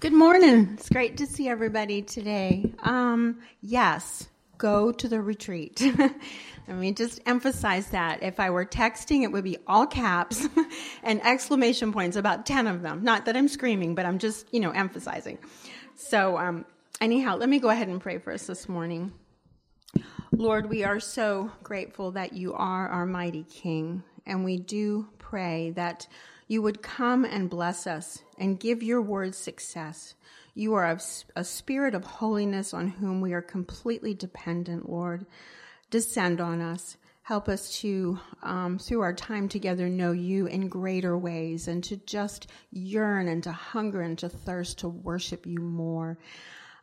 Good morning. It's great to see everybody today. Um, yes, go to the retreat. Let me just emphasize that. If I were texting, it would be all caps and exclamation points, about 10 of them. Not that I'm screaming, but I'm just, you know, emphasizing. So, um, anyhow, let me go ahead and pray for us this morning. Lord, we are so grateful that you are our mighty King, and we do pray that you would come and bless us and give your word success. You are a, spirit of holiness on whom we are completely dependent, Lord. Descend on us. Help us to, um, through our time together, know you in greater ways and to just yearn and to hunger and to thirst to worship you more.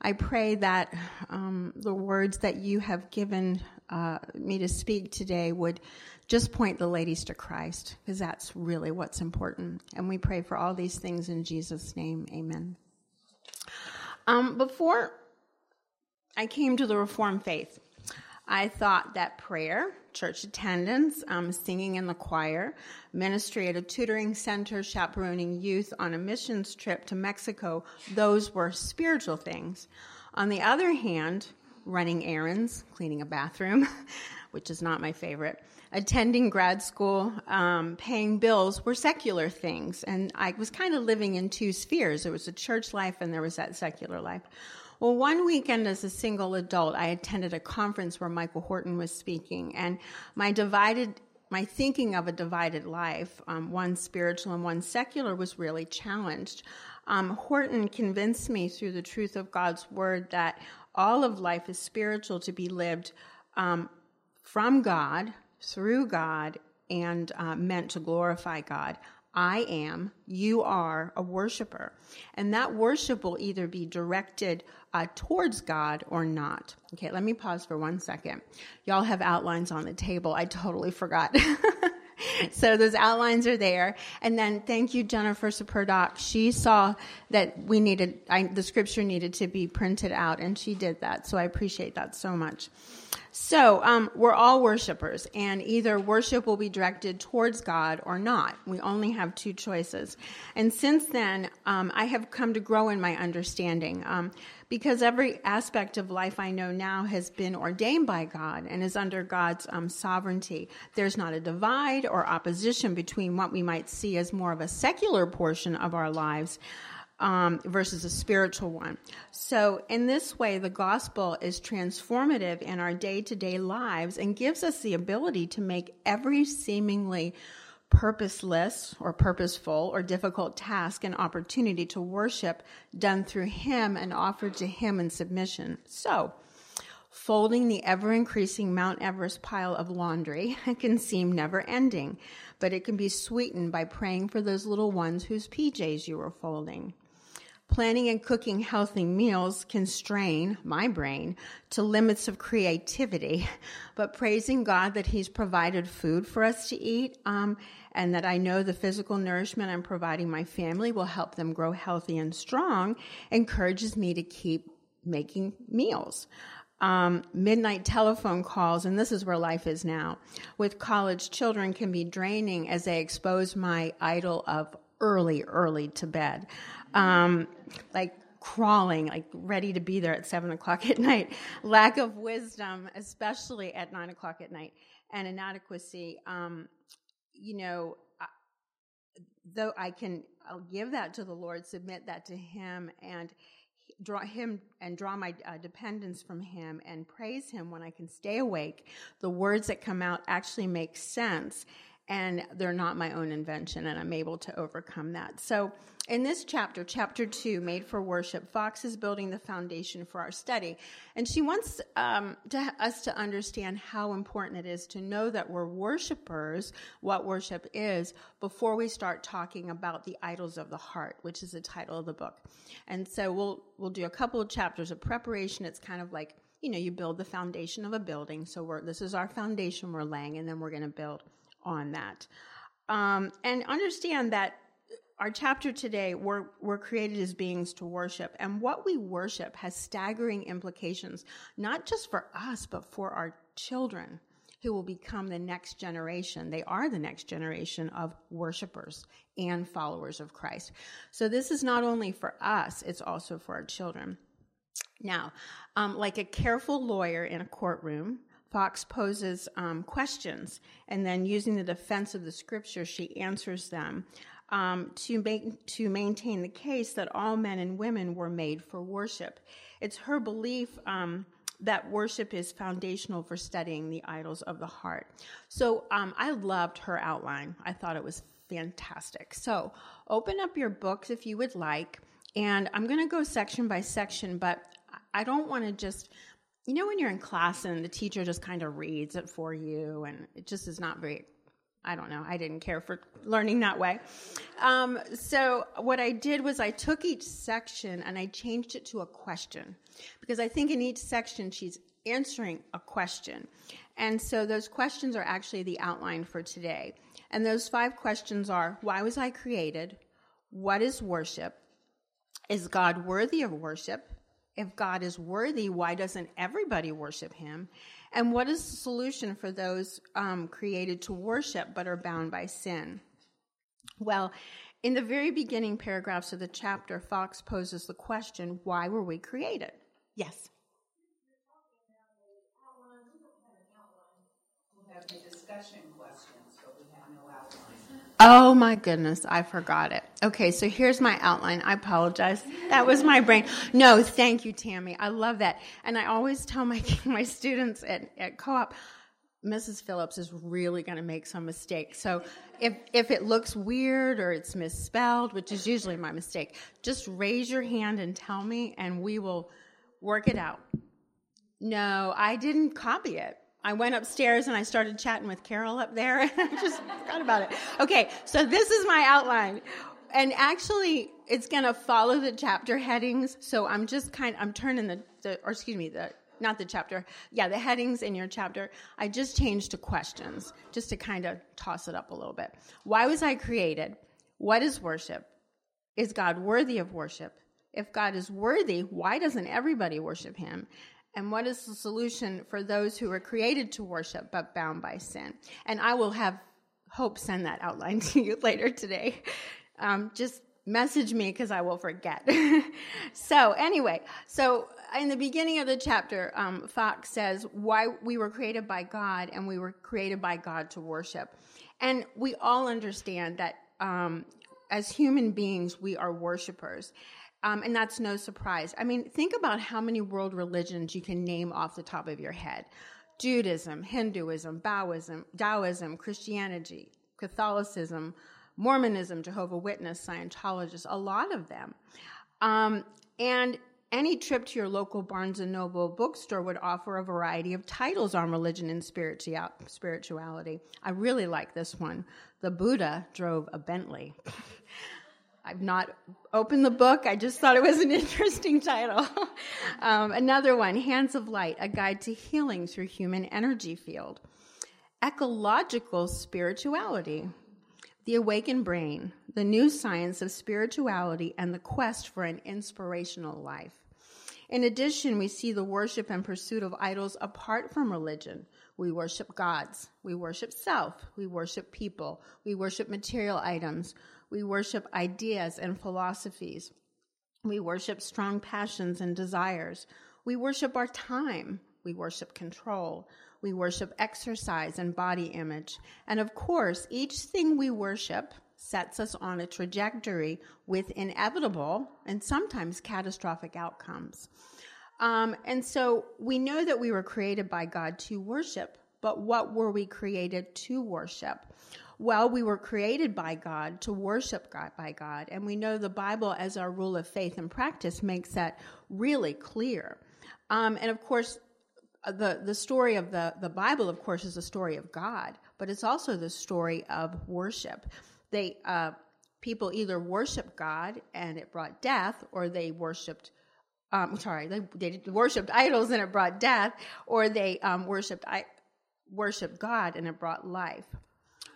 I pray that um, the words that you have given uh, me to speak today would just point the ladies to Christ, because that's really what's important. And we pray for all these things in Jesus' name. Amen. Um, before I came to the Reformed faith, I thought that prayer, church attendance, um, singing in the choir, ministry at a tutoring center, chaperoning youth on a missions trip to Mexico, those were spiritual things. On the other hand, running errands, cleaning a bathroom, which is not my favorite, attending grad school, um, paying bills were secular things. And I was kind of living in two spheres. There was a church life and there was that secular life. Well, one weekend as a single adult, I attended a conference where Michael Horton was speaking, and my divided my thinking of a divided life, um, one spiritual and one secular, was really challenged. Um, Horton convinced me through the truth of God's word that all of life is spiritual to be lived um, from God through God and uh, meant to glorify God. I am, you are a worshiper. And that worship will either be directed uh, towards God or not. Okay, let me pause for one second. Y'all have outlines on the table. I totally forgot. so those outlines are there. And then thank you, Jennifer Superdoc. She saw that we needed, I, the scripture needed to be printed out, and she did that. So I appreciate that so much. So, um, we're all worshipers, and either worship will be directed towards God or not. We only have two choices. And since then, um, I have come to grow in my understanding um, because every aspect of life I know now has been ordained by God and is under God's um, sovereignty. There's not a divide or opposition between what we might see as more of a secular portion of our lives um, versus a spiritual one. So, in this way, the gospel is transformative in our day to day lives and gives us the ability to make every seemingly purposeless or purposeful or difficult task and opportunity to worship done through Him and offered to Him in submission. So, folding the ever increasing Mount Everest pile of laundry can seem never ending, but it can be sweetened by praying for those little ones whose PJs you are folding. Planning and cooking healthy meals can strain my brain to limits of creativity, but praising God that He's provided food for us to eat, um, and that I know the physical nourishment I'm providing my family will help them grow healthy and strong encourages me to keep making meals. Um, midnight telephone calls, and this is where life is now, with college children can be draining as they expose my idol of early, early to bed um, like crawling, like ready to be there at seven o'clock at night. Lack of wisdom, especially at nine o'clock at night, and inadequacy. Um, you know, though I can, I'll give that to the Lord, submit that to Him, and draw Him and draw my uh, dependence from Him, and praise Him when I can stay awake. The words that come out actually make sense and they're not my own invention, and I'm able to overcome that. So, in this chapter, chapter two, Made for Worship, Fox is building the foundation for our study. And she wants um, to, us to understand how important it is to know that we're worshipers, what worship is, before we start talking about the idols of the heart, which is the title of the book. And so, we'll, we'll do a couple of chapters of preparation. It's kind of like, you know, you build the foundation of a building. So, we're, this is our foundation we're laying, and then we're going to build on that. Um, and understand that our chapter today, we're, we're created as beings to worship. And what we worship has staggering implications, not just for us, but for our children. who will become the next generation. They are the next generation of worshipers and followers of Christ. So this is not only for us, it's also for our children. Now, um, like a careful lawyer in a courtroom, Fox poses um, questions, and then using the defense of the scripture, she answers them um, to make to maintain the case that all men and women were made for worship. It's her belief um, that worship is foundational for studying the idols of the heart. So um, I loved her outline. I thought it was fantastic. So open up your books if you would like, and I'm going to go section by section, but I don't want to just you know when you're in class and the teacher just kind of reads it for you and it just is not very I don't know. I didn't care for learning that way. Um, so what I did was I took each section and I changed it to a question because I think in each section she's answering a question. And so those questions are actually the outline for today. And those five questions are why was I created? What is worship? Is God worthy of worship? If God is worthy, why doesn't everybody worship him? And what is the solution for those um, created to worship but are bound by sin? Well, in the very beginning paragraphs of the chapter, Fox poses the question why were we created? Yes. discussion Oh my goodness, I forgot it. Okay, so here's my outline. I apologize. That was my brain. No, thank you, Tammy. I love that. And I always tell my my students at, at co-op, Mrs. Phillips is really going to make some mistakes. So if if it looks weird or it's misspelled, which is usually my mistake, just raise your hand and tell me, and we will work it out. No, I didn't copy it. I went upstairs and I started chatting with Carol up there. and I just forgot about it. Okay, so this is my outline. And actually, it's going to follow the chapter headings. So I'm just kind of, I'm turning the, the, or excuse me, the, not the chapter, yeah, the headings in your chapter. I just changed to questions, just to kind of toss it up a little bit. Why was I created? What is worship? Is God worthy of worship? If God is worthy, why doesn't everybody worship him? And what is the solution for those who are created to worship but bound by sin? And I will have Hope send that outline to you later today. Um, just message me because I will forget. so, anyway, so in the beginning of the chapter, um, Fox says why we were created by God and we were created by God to worship. And we all understand that um, as human beings, we are worshipers. Um, and that's no surprise. I mean, think about how many world religions you can name off the top of your head Judaism, Hinduism, Taoism, Taoism Christianity, Catholicism, Mormonism, Jehovah Witness, Scientologists, a lot of them. Um, and any trip to your local Barnes and Noble bookstore would offer a variety of titles on religion and spirituality. I really like this one. The Buddha drove a Bentley. I've not opened the book. I just thought it was an interesting title. um, another one, Hands of Light, a guide to healing through human energy field. Ecological spirituality, the awakened brain, the new science of spirituality, and the quest for an inspirational life. In addition, we see the worship and pursuit of idols apart from religion. We worship gods. We worship self. We worship people. We worship material items. We worship ideas and philosophies. We worship strong passions and desires. We worship our time. We worship control. We worship exercise and body image. And of course, each thing we worship sets us on a trajectory with inevitable and sometimes catastrophic outcomes. Um, and so we know that we were created by God to worship, but what were we created to worship? Well, we were created by God to worship God by God, and we know the Bible as our rule of faith and practice makes that really clear. Um, and of course, uh, the the story of the the Bible, of course, is a story of God, but it's also the story of worship. They uh, people either worshiped God and it brought death, or they worshipped. Um, sorry, they, they worshipped idols and it brought death, or they um, worshipped I, worshipped God and it brought life.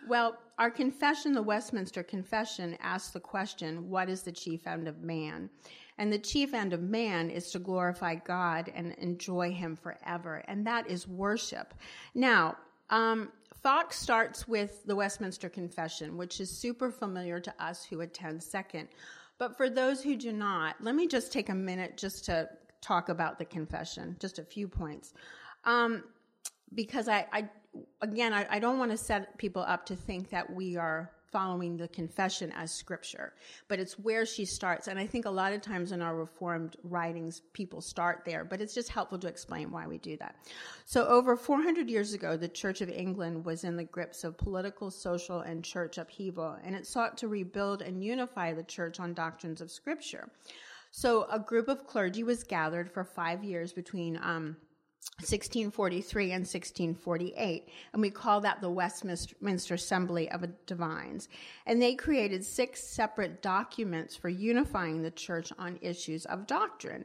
Well, our confession, the Westminster Confession, asks the question what is the chief end of man? And the chief end of man is to glorify God and enjoy Him forever, and that is worship. Now, Um, Fox starts with the Westminster Confession, which is super familiar to us who attend second. But for those who do not, let me just take a minute just to talk about the confession, just a few points. Um, because I, I again, I, I don't want to set people up to think that we are following the confession as scripture, but it's where she starts. And I think a lot of times in our reformed writings, people start there, but it's just helpful to explain why we do that. So over 400 years ago, the Church of England was in the grips of political, social, and church upheaval, and it sought to rebuild and unify the church on doctrines of scripture. So a group of clergy was gathered for five years between, um, 1643 and 1648, and we call that the Westminster Assembly of Divines. And they created six separate documents for unifying the church on issues of doctrine.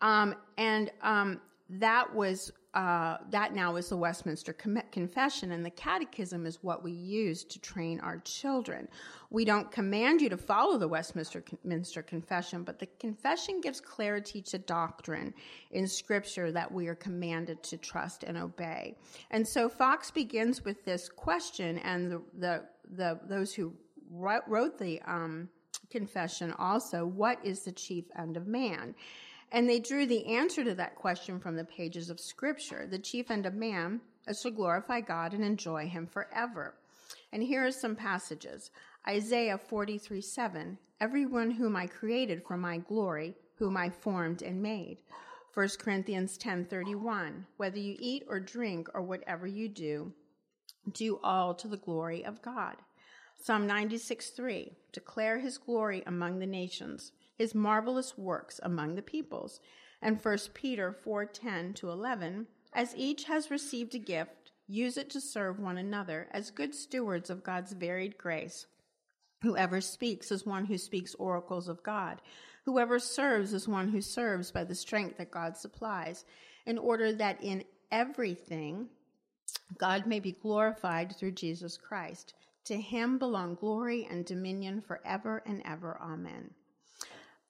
Um, and um, that was uh, that now is the Westminster Confession, and the Catechism is what we use to train our children. We don't command you to follow the Westminster Minster Confession, but the Confession gives clarity to doctrine in Scripture that we are commanded to trust and obey. And so Fox begins with this question, and the the, the those who wrote the um, confession also, what is the chief end of man? And they drew the answer to that question from the pages of Scripture. The chief end of man is to glorify God and enjoy Him forever. And here are some passages Isaiah 43 7. Everyone whom I created for my glory, whom I formed and made. 1 Corinthians 10:31 Whether you eat or drink or whatever you do do all to the glory of God. Psalm 96:3 Declare his glory among the nations his marvelous works among the peoples. And 1 Peter 4:10 to 11, as each has received a gift, use it to serve one another as good stewards of God's varied grace. Whoever speaks is one who speaks oracles of God. Whoever serves is one who serves by the strength that God supplies, in order that in everything God may be glorified through Jesus Christ. To him belong glory and dominion forever and ever. Amen.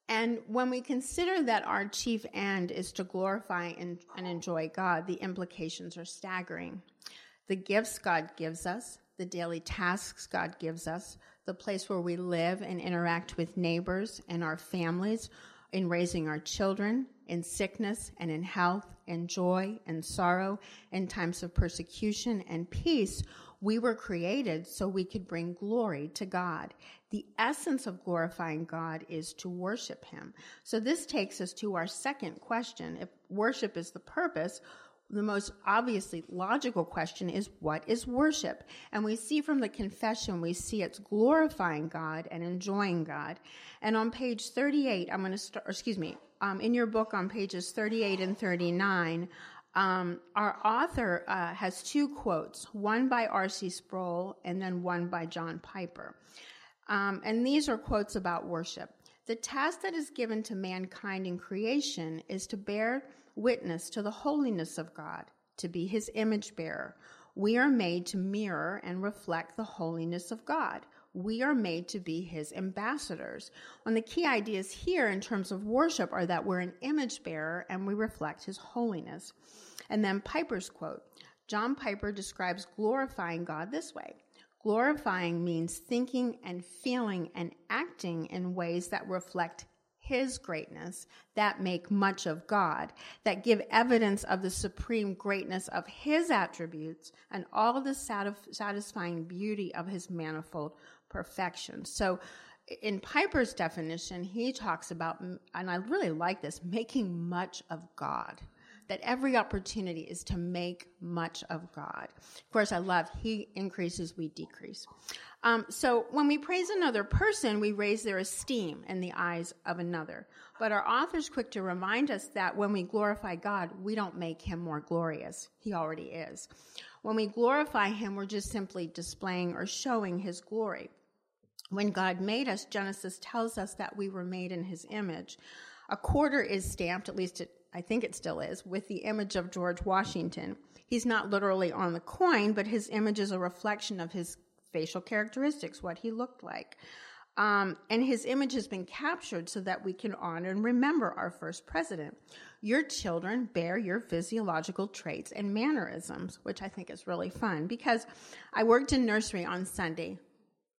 And when we consider that our chief end is to glorify and, and, enjoy God, the implications are staggering. The gifts God gives us, the daily tasks God gives us, the place where we live and interact with neighbors and our families, in raising our children, in sickness and in health, in joy and sorrow, in times of persecution and peace, we were created so we could bring glory to God. The essence of glorifying God is to worship Him. So this takes us to our second question. If worship is the purpose, the most obviously logical question is what is worship? And we see from the confession, we see it's glorifying God and enjoying God. And on page 38, I'm going to start, excuse me, um, in your book on pages 38 and 39, um, our author uh, has two quotes, one by R.C. Sproul and then one by John Piper. Um, and these are quotes about worship. The task that is given to mankind in creation is to bear witness to the holiness of God, to be his image bearer. We are made to mirror and reflect the holiness of God. We are made to be his ambassadors. And the key ideas here in terms of worship are that we're an image bearer and we reflect his holiness. And then Piper's quote John Piper describes glorifying God this way Glorifying means thinking and feeling and acting in ways that reflect his greatness, that make much of God, that give evidence of the supreme greatness of his attributes and all the satisfying beauty of his manifold perfection. So in Piper's definition, he talks about, and I really like this, making much of God that every opportunity is to make much of God. Of course, I love He increases, we decrease. Um, so when we praise another person, we raise their esteem in the eyes of another. But our author's quick to remind us that when we glorify God, we don't make Him more glorious. He already is. When we glorify Him, we're just simply displaying or showing His glory. When God made us, Genesis tells us that we were made in His image. A quarter is stamped, at least it I think it still is, with the image of George Washington. He's not literally on the coin, but his image is a reflection of his facial characteristics, what he looked like. Um, and his image has been captured so that we can honor and remember our first president. Your children bear your physiological traits and mannerisms, which I think is really fun because I worked in nursery on Sunday.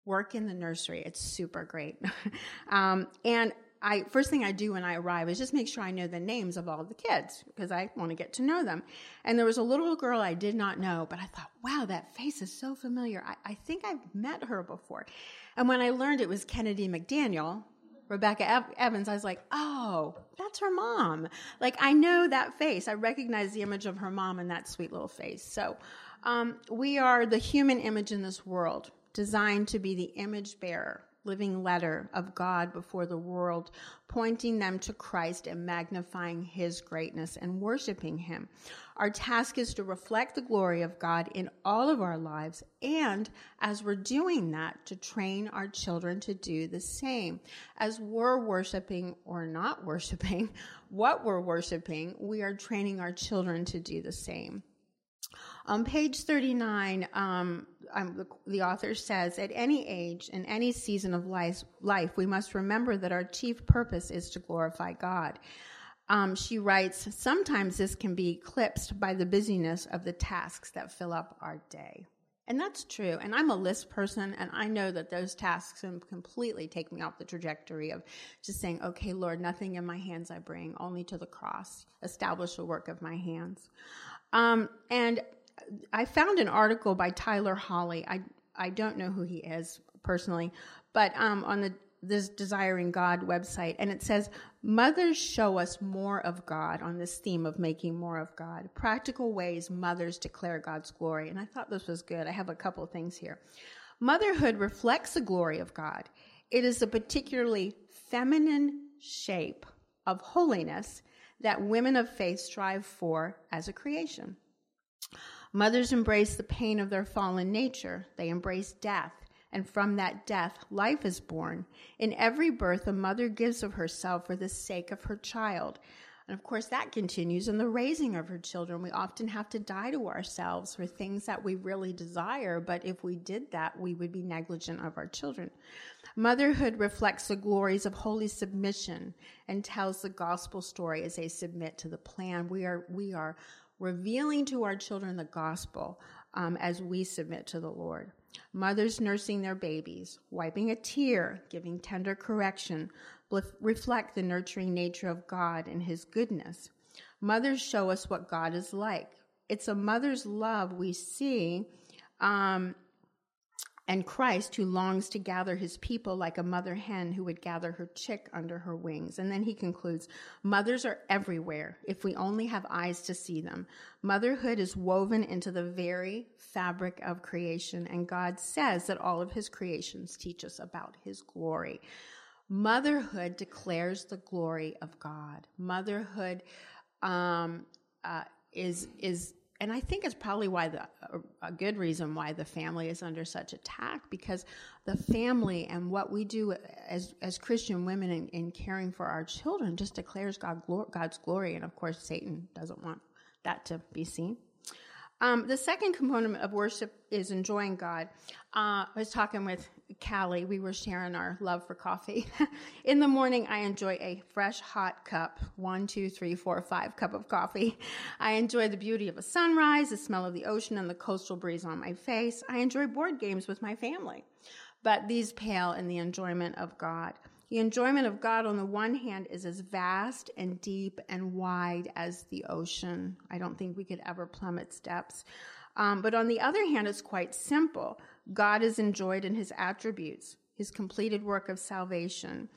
Work in the nursery. It's super great. um, and I first thing I do when I arrive is just make sure I know the names of all the kids because I want to get to know them. And there was a little girl I did not know, but I thought, wow, that face is so familiar. I, I think I've met her before. And when I learned it was Kennedy McDaniel, Rebecca Evans, I was like, oh, that's her mom. Like I know that face. I recognize the image of her mom in that sweet little face. So um, we are the human image in this world, designed to be the image bearer living letter of God before the world, pointing them to Christ and magnifying his greatness and worshiping him. Our task is to reflect the glory of God in all of our lives, and as we're doing that, to train our children to do the same. As we're worshiping or not worshiping, what we're worshiping, we are training our children to do the same. On page 39, um, the, the, author says, At any age, in any season of life, life, we must remember that our chief purpose is to glorify God. Um, she writes, Sometimes this can be eclipsed by the busyness of the tasks that fill up our day. And that's true. And I'm a list person, and I know that those tasks can completely take me off the trajectory of just saying, okay, Lord, nothing in my hands I bring, only to the cross. Establish the work of my hands. Um, and I found an article by Tyler Holly. I, I don't know who he is personally, but um, on the this Desiring God website, and it says, Mothers show us more of God on this theme of making more of God. Practical ways mothers declare God's glory. And I thought this was good. I have a couple things here. Motherhood reflects the glory of God. It is a particularly feminine shape of holiness that women of faith strive for as a creation. Mothers embrace the pain of their fallen nature. They embrace death and from that death, life is born. In every birth, a mother gives of herself for the sake of her child. And of course, that continues in the raising of her children. We often have to die to ourselves for things that we really desire, but if we did that, we would be negligent of our children. Motherhood reflects the glories of holy submission and tells the gospel story as they submit to the plan. We are, we are revealing to our children the gospel um, as we submit to the Lord. Mothers nursing their babies, wiping a tear, giving tender correction, reflect the nurturing nature of God and His goodness. Mothers show us what God is like. It's a mother's love we see um, and Christ who longs to gather his people like a mother hen who would gather her chick under her wings. And then he concludes, mothers are everywhere if we only have eyes to see them. Motherhood is woven into the very fabric of creation, and God says that all of his creations teach us about his glory. Motherhood declares the glory of God. Motherhood um, uh, is is and I think it's probably why the a good reason why the family is under such attack because the family and what we do as as Christian women in, in caring for our children just declares God God's glory, and of course Satan doesn't want that to be seen. Um, the second component of worship is enjoying God. Uh, I was talking with Callie. We were sharing our love for coffee. In the morning, I enjoy a fresh, hot cup. One, two, three, four, five cup of coffee. I enjoy the beauty of a sunrise, the smell of the ocean, and the coastal breeze on my face. I enjoy board games with my family. But these pale in the enjoyment of God. The enjoyment of God, on the one hand, is as vast and deep and wide as the ocean. I don't think we could ever plumb its depths. Um, but on the other hand, it's quite simple. God is enjoyed in his attributes, his completed work of salvation.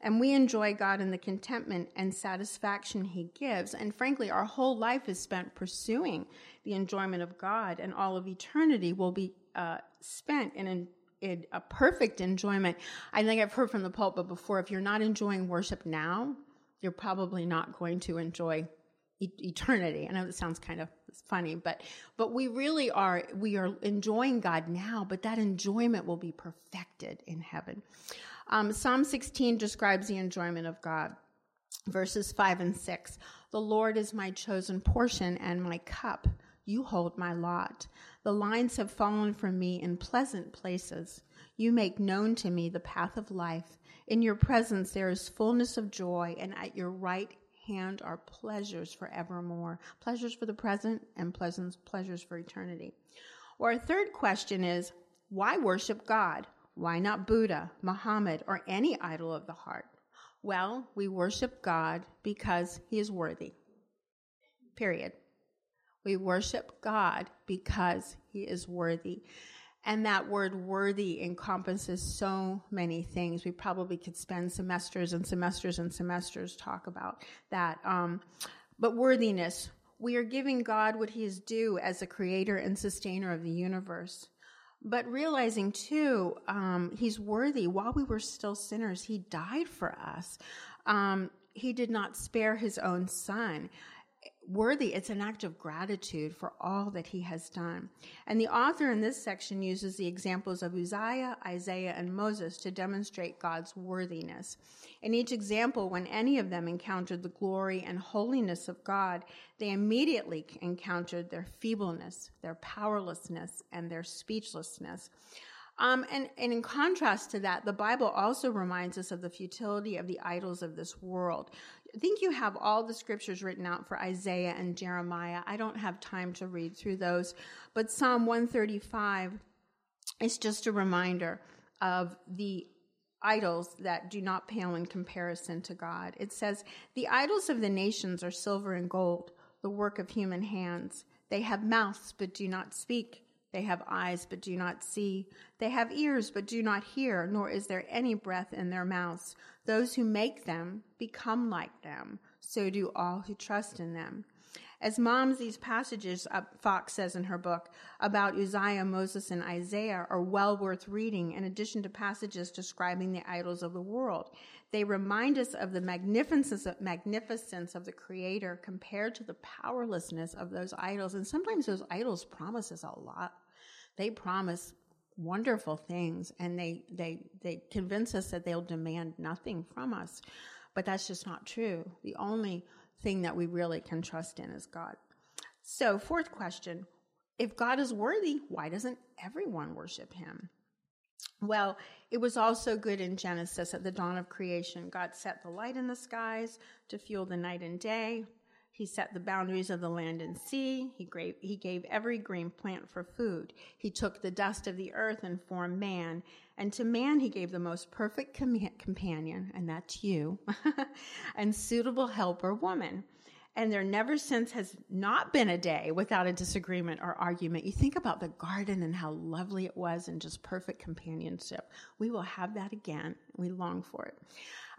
And we enjoy God in the contentment and satisfaction he gives. And frankly, our whole life is spent pursuing the enjoyment of God, and all of eternity will be uh, spent in it, a perfect enjoyment. I think I've heard from the pulpit before if you're not enjoying worship now, you're probably not going to enjoy e- eternity. I know that sounds kind of funny, but but we really are we are enjoying God now, but that enjoyment will be perfected in heaven. Um, Psalm 16 describes the enjoyment of God. Verses 5 and 6. The Lord is my chosen portion and my cup. You hold my lot. The lines have fallen from me in pleasant places. You make known to me the path of life. In your presence there is fullness of joy, and at your right hand are pleasures forevermore. Pleasures for the present and pleasant pleasures for eternity. Or a third question is, why worship God? Why not Buddha, Muhammad, or any idol of the heart? Well, we worship God because he is worthy. Period. We worship God because he is worthy. And that word worthy encompasses so many things. We probably could spend semesters and semesters and semesters talk about that. Um, but worthiness, we are giving God what he is due as the creator and sustainer of the universe. But realizing too, um, he's worthy. While we were still sinners, he died for us. Um, he did not spare his own son worthy. It's an act of gratitude for all that he has done. And the author in this section uses the examples of Uzziah, Isaiah, and Moses to demonstrate God's worthiness. In each example, when any of them encountered the glory and holiness of God, they immediately encountered their feebleness, their powerlessness, and their speechlessness. Um, and, and in contrast to that, the Bible also reminds us of the futility of the idols of this world. I think you have all the scriptures written out for Isaiah and Jeremiah. I don't have time to read through those, but Psalm 135 is just a reminder of the idols that do not pale in comparison to God. It says, The idols of the nations are silver and gold, the work of human hands. They have mouths but do not speak. They have eyes, but do not see. They have ears, but do not hear, nor is there any breath in their mouths. Those who make them become like them. So do all who trust in them. As moms, these passages, uh, Fox says in her book, about Uzziah, Moses, and Isaiah are well worth reading in addition to passages describing the idols of the world. They remind us of the magnificence of, magnificence of the Creator compared to the powerlessness of those idols. And sometimes those idols promise us a lot they promise wonderful things and they, they, they convince us that they'll demand nothing from us. But that's just not true. The only thing that we really can trust in is God. So, fourth question if God is worthy, why doesn't everyone worship him? Well, it was also good in Genesis at the dawn of creation. God set the light in the skies to fuel the night and day. He set the boundaries of the land and sea. He gave, he gave every green plant for food. He took the dust of the earth and formed man. And to man, he gave the most perfect com- companion, and that's you, and suitable helper woman. And there never since has not been a day without a disagreement or argument. You think about the garden and how lovely it was and just perfect companionship. We will have that again. We long for it.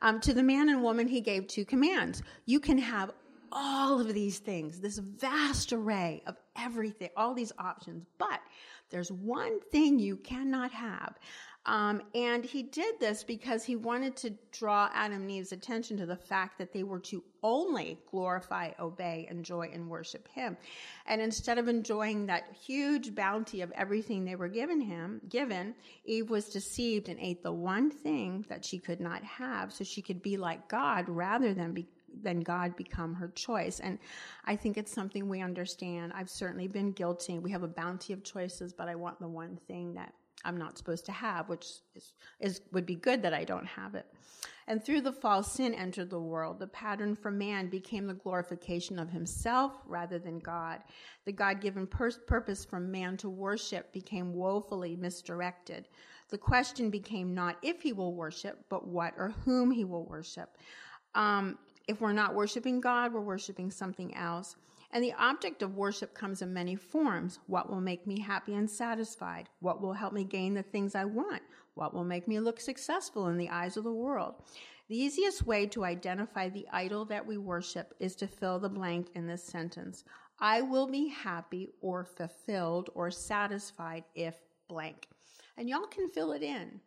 Um, to the man and woman, he gave two commands. You can have all of these things, this vast array of everything, all these options. But there's one thing you cannot have. Um, and he did this because he wanted to draw Adam and Eve's attention to the fact that they were to only glorify, obey, enjoy, and worship him. And instead of enjoying that huge bounty of everything they were given him, given, Eve was deceived and ate the one thing that she could not have so she could be like God rather than be then God become her choice. And I think it's something we understand. I've certainly been guilty. We have a bounty of choices, but I want the one thing that I'm not supposed to have, which is, is would be good that I don't have it. And through the fall, sin entered the world. The pattern for man became the glorification of himself rather than God. The God-given pur- purpose for man to worship became woefully misdirected. The question became not if he will worship, but what or whom he will worship. Um, if we're not worshiping God, we're worshiping something else. And the object of worship comes in many forms. What will make me happy and satisfied? What will help me gain the things I want? What will make me look successful in the eyes of the world? The easiest way to identify the idol that we worship is to fill the blank in this sentence. I will be happy or fulfilled or satisfied if blank. And y'all can fill it in.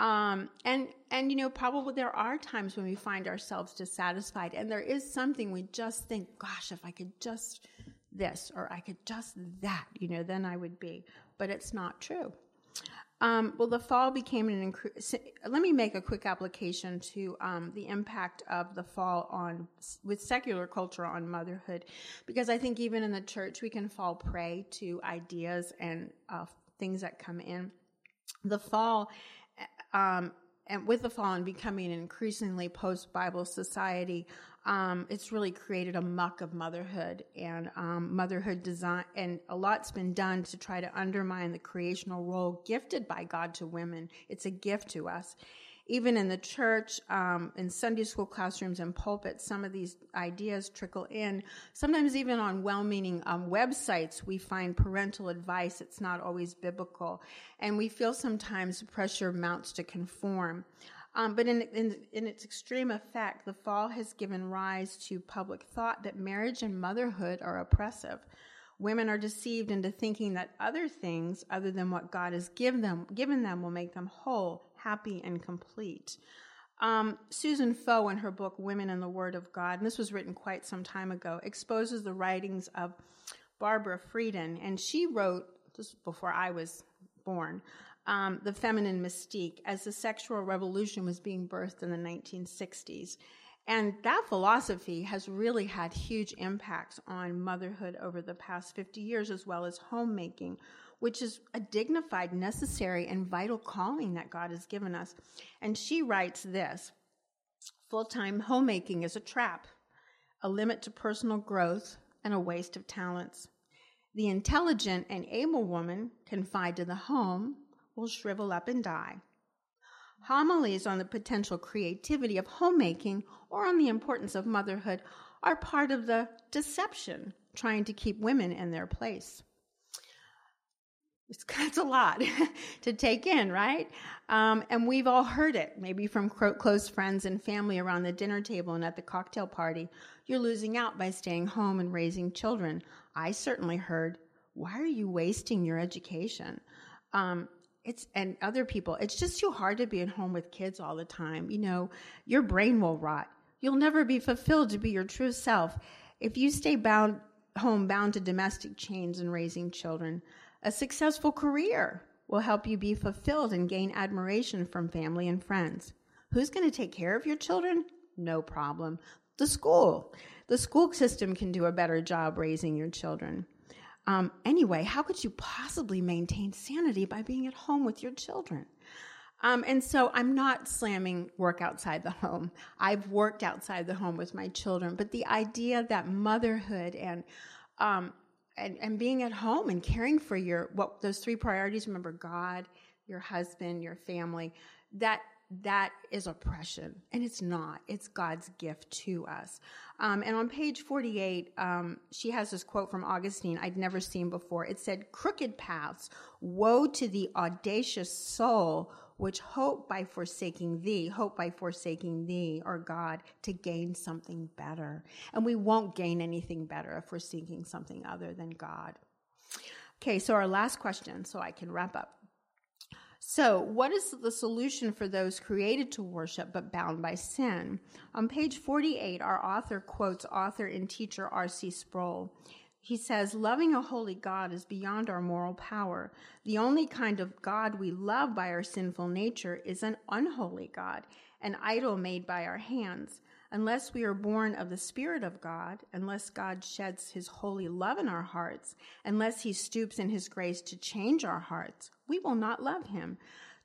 Um, and and you know probably there are times when we find ourselves dissatisfied, and there is something we just think, gosh, if I could just this or I could just that, you know, then I would be. But it's not true. Um, well, the fall became an increase. Let me make a quick application to um, the impact of the fall on with secular culture on motherhood, because I think even in the church we can fall prey to ideas and uh, things that come in. The fall um, and with the fall and becoming an increasingly post Bible society, um, it's really created a muck of motherhood and um, motherhood design, and a lot's been done to try to undermine the creational role gifted by God to women. It's a gift to us. Even in the church, um, in Sunday school classrooms and pulpits, some of these ideas trickle in. Sometimes even on well-meaning um, websites, we find parental advice. It's not always biblical, and we feel sometimes pressure mounts to conform. Um, but in, in, in its extreme effect, the fall has given rise to public thought that marriage and motherhood are oppressive. Women are deceived into thinking that other things other than what God has given them, given them will make them whole, happy, and complete. Um, Susan Foh, in her book Women and the Word of God, and this was written quite some time ago, exposes the writings of Barbara Friedan, and she wrote, this before I was born, um, the feminine mystique as the sexual revolution was being birthed in the 1960s. And that philosophy has really had huge impacts on motherhood over the past 50 years, as well as homemaking, which is a dignified, necessary, and vital calling that God has given us. And she writes this full time homemaking is a trap, a limit to personal growth, and a waste of talents. The intelligent and able woman confined to the home will shrivel up and die. Homilies on the potential creativity of homemaking or on the importance of motherhood are part of the deception trying to keep women in their place. It's, a lot to take in, right? Um, and we've all heard it, maybe from close friends and family around the dinner table and at the cocktail party. You're losing out by staying home and raising children. I certainly heard, why are you wasting your education? Um, it's and other people it's just too hard to be at home with kids all the time you know? Your brain will rot. You'll never be fulfilled to be your true self. If you stay bound home bound to domestic chains and raising children a successful career will help you be fulfilled and gain admiration from family and friends. Who's going to take care of your children? No problem. The school. The school system can do a better job raising your children um, anyway, how could you possibly maintain sanity by being at home with your children? Um, and so I'm not slamming work outside the home. I've worked outside the home with my children, but the idea that motherhood and um, and, and being at home and caring for your what those three priorities remember god your husband your family that that is oppression and it's not. It's god's gift to us. Um, and on page 48 um, she has this quote from augustine i'd never seen before. It said crooked paths woe to the audacious soul which hope by forsaking thee hope by forsaking thee or god to gain something better. And we won't gain anything better if we're seeking something other than god. Okay so our last question so i can wrap up so, what is the solution for those created to worship but bound by sin? On page 48, our author quotes author and teacher R.C. Sproul. He says, Loving a holy God is beyond our moral power. The only kind of God we love by our sinful nature is an unholy God, an idol made by our hands. Unless we are born of the Spirit of God, unless God sheds his holy love in our hearts, unless he stoops in his grace to change our hearts, we will not love him.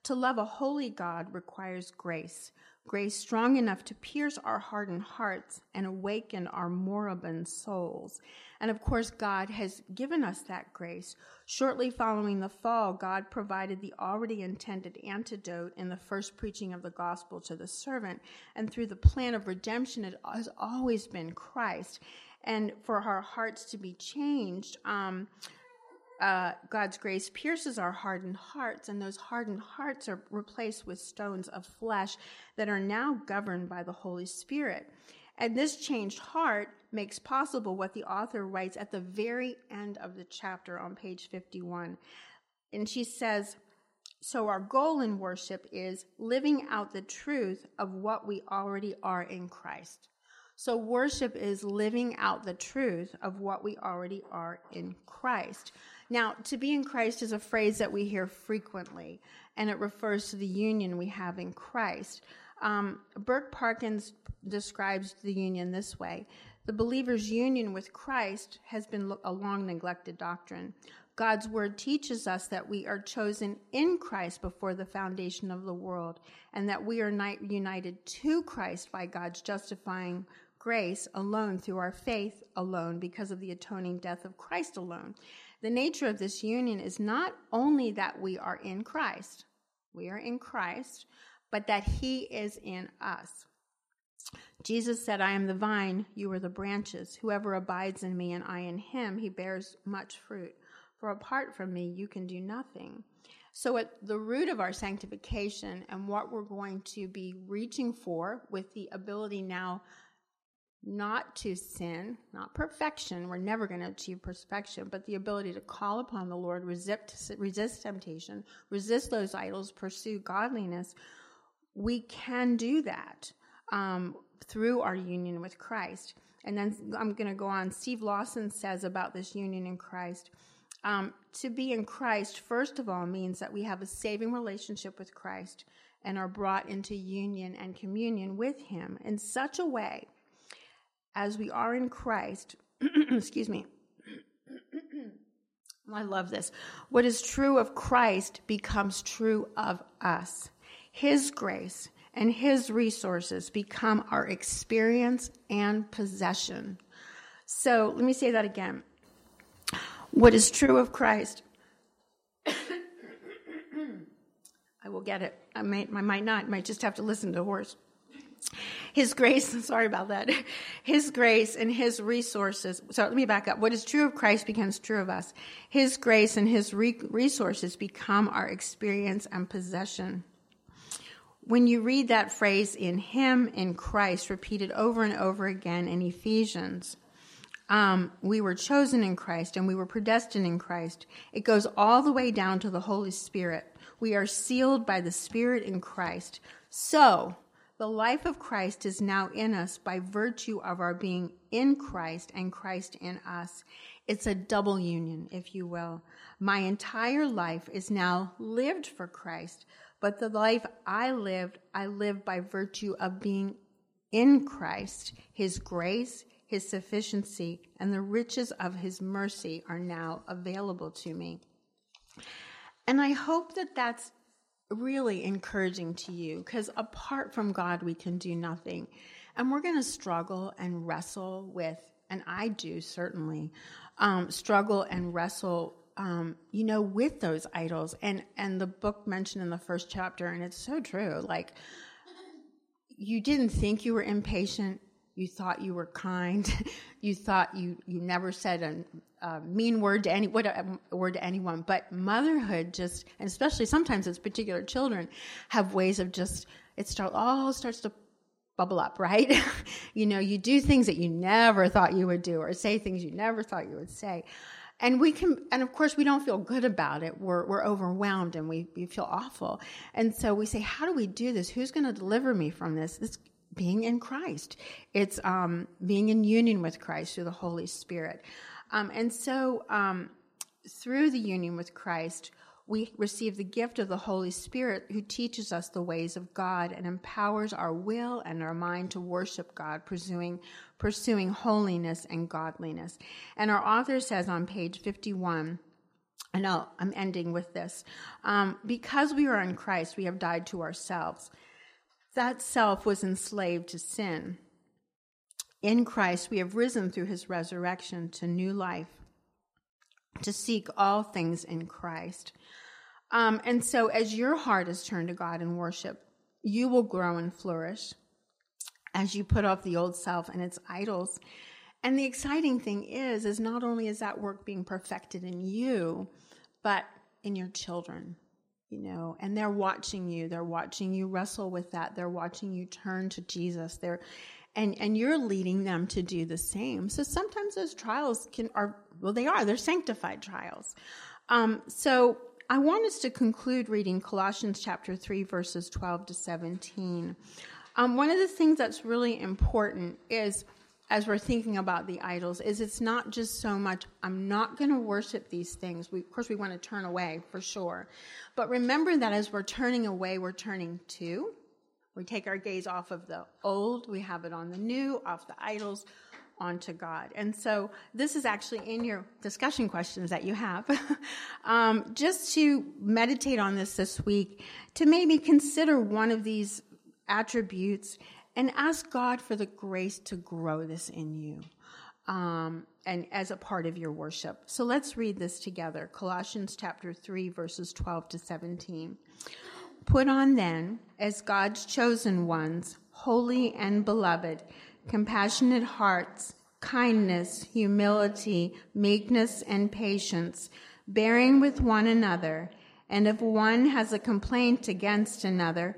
To love a holy God requires grace grace strong enough to pierce our hardened hearts and awaken our moribund souls. And of course, God has given us that grace. Shortly following the fall, God provided the already intended antidote in the first preaching of the gospel to the servant. And through the plan of redemption, it has always been Christ. And for our hearts to be changed, um, uh, God's grace pierces our hardened hearts, and those hardened hearts are replaced with stones of flesh that are now governed by the Holy Spirit. And this changed heart makes possible what the author writes at the very end of the chapter on page 51. And she says, So our goal in worship is living out the truth of what we already are in Christ. So worship is living out the truth of what we already are in Christ. Now, to be in Christ is a phrase that we hear frequently. and it refers to the union we have in Christ. Um, Burk Parsons describes the union this way The believer's union with Christ has been a long neglected doctrine. God's word teaches us that we are chosen in Christ before the foundation of the world, and that we are united to Christ by God's justifying grace alone through our faith alone because of the atoning death of Christ alone. The nature of this union is not only that we are in Christ, we are in Christ, but that he is in us. Jesus said, I am the vine, you are the branches. Whoever abides in me and I in him, he bears much fruit. For apart from me, you can do nothing. So, at the root of our sanctification and what we're going to be reaching for with the ability now not to sin, not perfection, we're never going to achieve perfection, but the ability to call upon the Lord, resist, resist temptation, resist those idols, pursue godliness, we can do that um, through our union with Christ. And then I'm going to go on. Steve Lawson says about this union in Christ um, to be in Christ, first of all, means that we have a saving relationship with Christ and are brought into union and communion with Him in such a way as we are in Christ. excuse me. Oh, I love this. What is true of Christ becomes true of us. His grace and His resources become our experience and possession. So let me say that again what is true of Christ. I will get it. I might, I might not. I might just have to listen to horse. His grace, sorry about that. His grace and his resources. So let me back up. What is true of Christ becomes true of us. His grace and his re- resources become our experience and possession. When you read that phrase in Him, in Christ, repeated over and over again in Ephesians, um, we were chosen in Christ and we were predestined in Christ. It goes all the way down to the Holy Spirit. We are sealed by the Spirit in Christ. So, the life of Christ is now in us by virtue of our being in Christ and Christ in us. It's a double union, if you will. My entire life is now lived for Christ, but the life I lived, I live by virtue of being in Christ, His grace, his sufficiency and the riches of his mercy are now available to me. And I hope that that's really encouraging to you because apart from God, we can do nothing. And we're going to struggle and wrestle with, and I do certainly, um, struggle and wrestle. Um, you know, with those idols, and and the book mentioned in the first chapter, and it's so true. Like, you didn't think you were impatient, you thought you were kind, you thought you, you never said a, a mean word to any what a, a word to anyone. But motherhood just, and especially sometimes it's particular children, have ways of just it start all starts to bubble up, right? you know, you do things that you never thought you would do, or say things you never thought you would say. And we can, and of course, we don't feel good about it. We're, we're overwhelmed and we, we feel awful. And so we say, how do we do this? Who's going to deliver me from this? This being in Christ. It's um, being in union with Christ through the Holy Spirit. Um, and so, um, through the union with Christ, we receive the gift of the Holy Spirit who teaches us the ways of God and empowers our will and our mind to worship God, pursuing, pursuing holiness and godliness. And our author says on page 51, I know I'm ending with this. Um, because we are in Christ, we have died to ourselves. That self was enslaved to sin. In Christ, we have risen through his resurrection to new life, to seek all things in Christ. Um, and so, as your heart is turned to God in worship, you will grow and flourish as you put off the old self and its idols. And the exciting thing is, is not only is that work being perfected in you, but in your children you know and they're watching you. They're watching you wrestle with that. They're watching you turn to jesus. They're and and you're leading them to do the same. So sometimes those trials can are well they are. They're sanctified trials. Um, so i want us to conclude reading colossians chapter 3 verses 12 to 17 um, one of the things that's really important is as we're thinking about the idols is it's not just so much i'm not going to worship these things. We, of course we want to turn away for sure. But remember that as we're turning away we're turning to. We take our gaze off of the old we have it on the new off the idols onto god. And so this is actually in your discussion questions that you have. Um, just to meditate on this this week to maybe consider one of these attributes and ask God for the grace to grow this in you. Um, and as a part of your worship. So let's read this together. Colossians chapter 3 verses 12 to 17. Put on then, as God's chosen ones, holy and beloved, compassionate hearts, kindness, humility, meekness, and patience, bearing with one another, and if one has a complaint against another,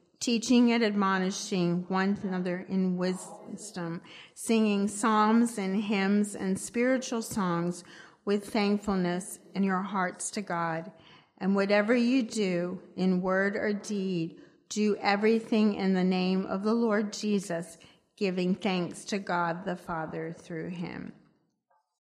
teaching and admonishing one another in wisdom, singing psalms and hymns and spiritual songs with thankfulness in your hearts to God. And whatever you do in word or deed, do everything in the name of the Lord Jesus, giving thanks to God the Father through him.